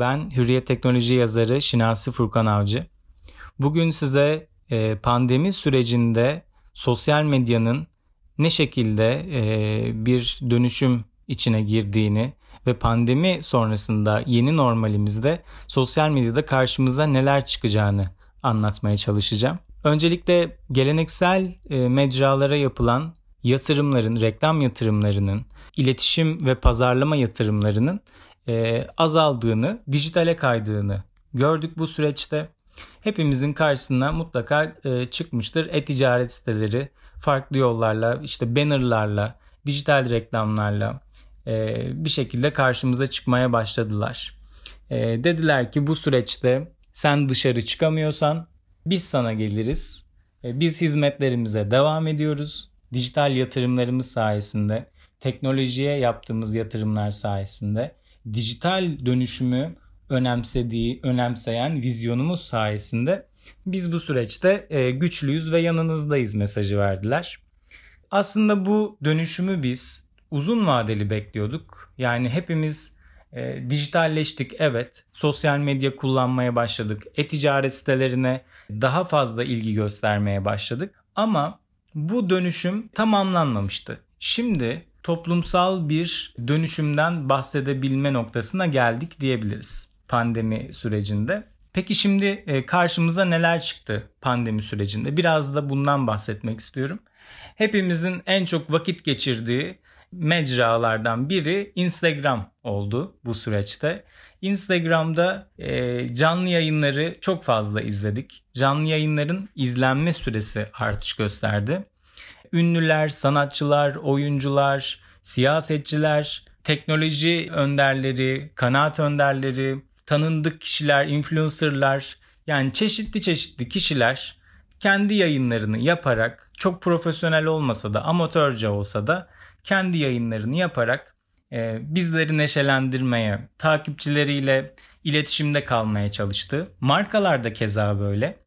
Ben Hürriyet Teknoloji yazarı Şinasi Furkan Avcı. Bugün size e, pandemi sürecinde sosyal medyanın ne şekilde e, bir dönüşüm içine girdiğini ve pandemi sonrasında yeni normalimizde sosyal medyada karşımıza neler çıkacağını anlatmaya çalışacağım. Öncelikle geleneksel e, mecralara yapılan yatırımların, reklam yatırımlarının, iletişim ve pazarlama yatırımlarının e, azaldığını, dijitale kaydığını gördük bu süreçte. Hepimizin karşısına mutlaka e, çıkmıştır e-ticaret siteleri farklı yollarla, işte bannerlarla, dijital reklamlarla e, bir şekilde karşımıza çıkmaya başladılar. E, dediler ki bu süreçte sen dışarı çıkamıyorsan biz sana geliriz. E, biz hizmetlerimize devam ediyoruz. Dijital yatırımlarımız sayesinde, teknolojiye yaptığımız yatırımlar sayesinde dijital dönüşümü önemsediği, önemseyen vizyonumuz sayesinde biz bu süreçte e, güçlüyüz ve yanınızdayız mesajı verdiler. Aslında bu dönüşümü biz uzun vadeli bekliyorduk. Yani hepimiz e, dijitalleştik evet. Sosyal medya kullanmaya başladık. E-ticaret sitelerine daha fazla ilgi göstermeye başladık. Ama bu dönüşüm tamamlanmamıştı. Şimdi toplumsal bir dönüşümden bahsedebilme noktasına geldik diyebiliriz pandemi sürecinde. Peki şimdi e, karşımıza neler çıktı pandemi sürecinde? Biraz da bundan bahsetmek istiyorum. Hepimizin en çok vakit geçirdiği mecralardan biri Instagram oldu bu süreçte. Instagram'da e, canlı yayınları çok fazla izledik. Canlı yayınların izlenme süresi artış gösterdi. Ünlüler, sanatçılar, oyuncular, siyasetçiler, teknoloji önderleri, kanaat önderleri, tanındık kişiler, influencerlar yani çeşitli çeşitli kişiler kendi yayınlarını yaparak çok profesyonel olmasa da amatörce olsa da kendi yayınlarını yaparak e, bizleri neşelendirmeye, takipçileriyle iletişimde kalmaya çalıştı. Markalar da keza böyle.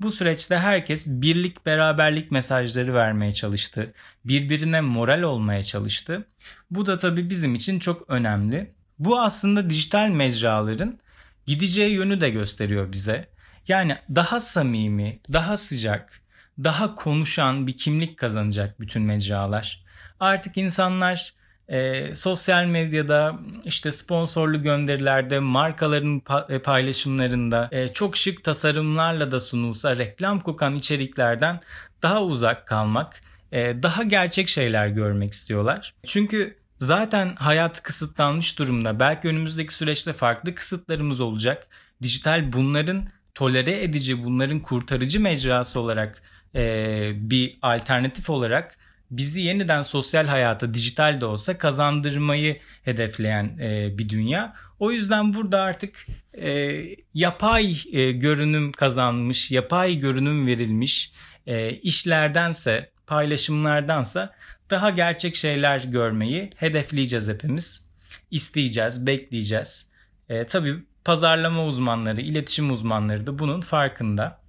Bu süreçte herkes birlik beraberlik mesajları vermeye çalıştı. Birbirine moral olmaya çalıştı. Bu da tabii bizim için çok önemli. Bu aslında dijital mecraların gideceği yönü de gösteriyor bize. Yani daha samimi, daha sıcak, daha konuşan bir kimlik kazanacak bütün mecralar. Artık insanlar e, sosyal medyada işte sponsorlu gönderilerde markaların e, paylaşımlarında e, çok şık tasarımlarla da sunulsa reklam kokan içeriklerden daha uzak kalmak e, daha gerçek şeyler görmek istiyorlar. Çünkü zaten hayat kısıtlanmış durumda belki önümüzdeki süreçte farklı kısıtlarımız olacak. Dijital bunların tolere edici bunların kurtarıcı mecrası olarak e, bir alternatif olarak bizi yeniden sosyal hayata dijital de olsa kazandırmayı hedefleyen e, bir dünya. O yüzden burada artık e, yapay e, görünüm kazanmış, yapay görünüm verilmiş e, işlerdense, paylaşımlardansa daha gerçek şeyler görmeyi hedefleyeceğiz hepimiz. İsteyeceğiz, bekleyeceğiz. E, tabii pazarlama uzmanları, iletişim uzmanları da bunun farkında.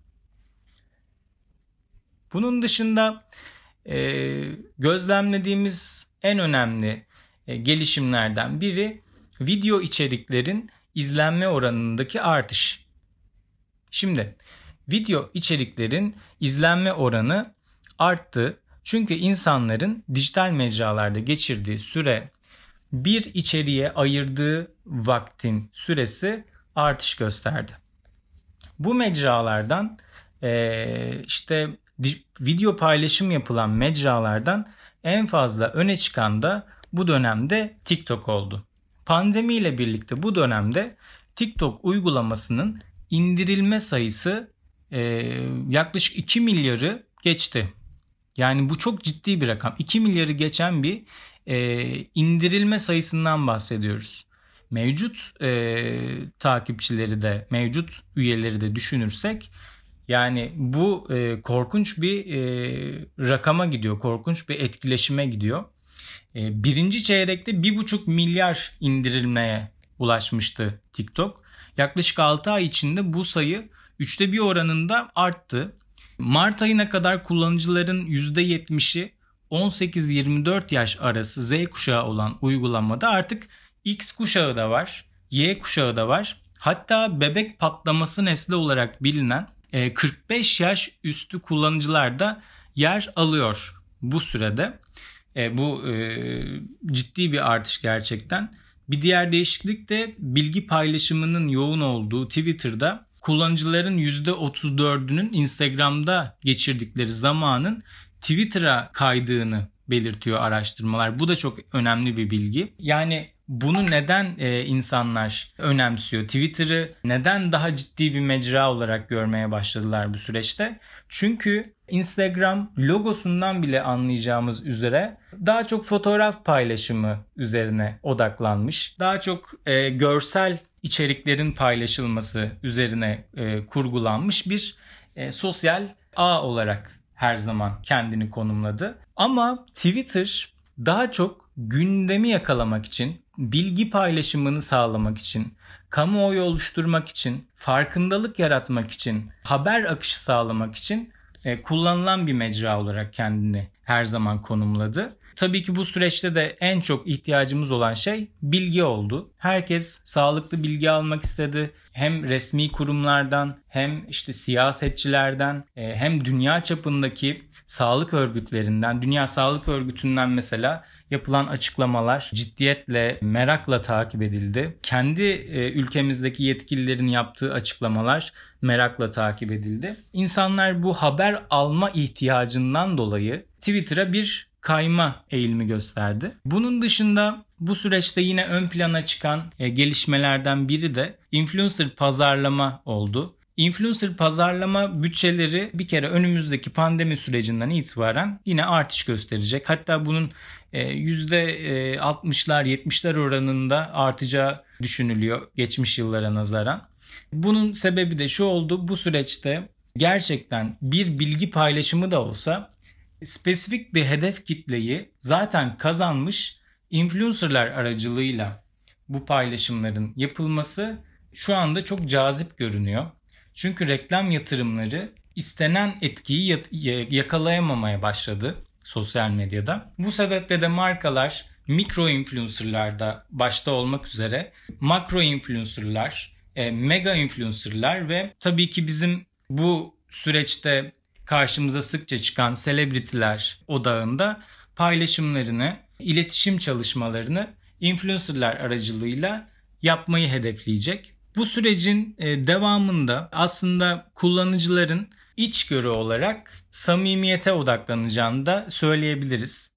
Bunun dışında e, gözlemlediğimiz en önemli e, gelişimlerden biri video içeriklerin izlenme oranındaki artış. Şimdi video içeriklerin izlenme oranı arttı. Çünkü insanların dijital mecralarda geçirdiği süre bir içeriğe ayırdığı vaktin süresi artış gösterdi. Bu mecralardan e, işte video paylaşım yapılan mecralardan en fazla öne çıkan da bu dönemde TikTok oldu. Pandemi ile birlikte bu dönemde TikTok uygulamasının indirilme sayısı e, yaklaşık 2 milyarı geçti. Yani bu çok ciddi bir rakam. 2 milyarı geçen bir e, indirilme sayısından bahsediyoruz. Mevcut e, takipçileri de mevcut üyeleri de düşünürsek yani bu e, korkunç bir e, rakama gidiyor, korkunç bir etkileşime gidiyor. E, birinci çeyrekte bir buçuk milyar indirilmeye ulaşmıştı TikTok. Yaklaşık 6 ay içinde bu sayı üçte bir oranında arttı. Mart ayına kadar kullanıcıların %70'i 18-24 yaş arası Z kuşağı olan uygulamada artık X kuşağı da var, Y kuşağı da var. Hatta bebek patlaması nesli olarak bilinen 45 yaş üstü kullanıcılar da yer alıyor bu sürede. Bu ciddi bir artış gerçekten. Bir diğer değişiklik de bilgi paylaşımının yoğun olduğu Twitter'da kullanıcıların %34'ünün Instagram'da geçirdikleri zamanın Twitter'a kaydığını belirtiyor araştırmalar. Bu da çok önemli bir bilgi. Yani bunu neden e, insanlar önemsiyor? Twitter'ı neden daha ciddi bir mecra olarak görmeye başladılar bu süreçte? Çünkü Instagram logosundan bile anlayacağımız üzere daha çok fotoğraf paylaşımı üzerine odaklanmış. Daha çok e, görsel içeriklerin paylaşılması üzerine e, kurgulanmış bir sosyal ağ olarak her zaman kendini konumladı. Ama Twitter daha çok gündemi yakalamak için, bilgi paylaşımını sağlamak için, kamuoyu oluşturmak için, farkındalık yaratmak için, haber akışı sağlamak için e, kullanılan bir mecra olarak kendini her zaman konumladı. Tabii ki bu süreçte de en çok ihtiyacımız olan şey bilgi oldu. Herkes sağlıklı bilgi almak istedi. Hem resmi kurumlardan hem işte siyasetçilerden e, hem dünya çapındaki sağlık örgütlerinden, Dünya Sağlık Örgütü'nden mesela yapılan açıklamalar ciddiyetle, merakla takip edildi. Kendi e, ülkemizdeki yetkililerin yaptığı açıklamalar merakla takip edildi. İnsanlar bu haber alma ihtiyacından dolayı Twitter'a bir kayma eğilimi gösterdi. Bunun dışında bu süreçte yine ön plana çıkan e, gelişmelerden biri de influencer pazarlama oldu. Influencer pazarlama bütçeleri bir kere önümüzdeki pandemi sürecinden itibaren yine artış gösterecek. Hatta bunun %60'lar e, 70'ler oranında artacağı düşünülüyor geçmiş yıllara nazaran. Bunun sebebi de şu oldu bu süreçte gerçekten bir bilgi paylaşımı da olsa spesifik bir hedef kitleyi zaten kazanmış influencerlar aracılığıyla bu paylaşımların yapılması şu anda çok cazip görünüyor. Çünkü reklam yatırımları istenen etkiyi yakalayamamaya başladı sosyal medyada. Bu sebeple de markalar mikro influencerlarda başta olmak üzere makro influencerlar, e, mega influencerlar ve tabii ki bizim bu süreçte karşımıza sıkça çıkan selebritiler odağında paylaşımlarını, iletişim çalışmalarını influencerlar aracılığıyla yapmayı hedefleyecek. Bu sürecin e, devamında aslında kullanıcıların içgörü olarak samimiyete odaklanacağını da söyleyebiliriz.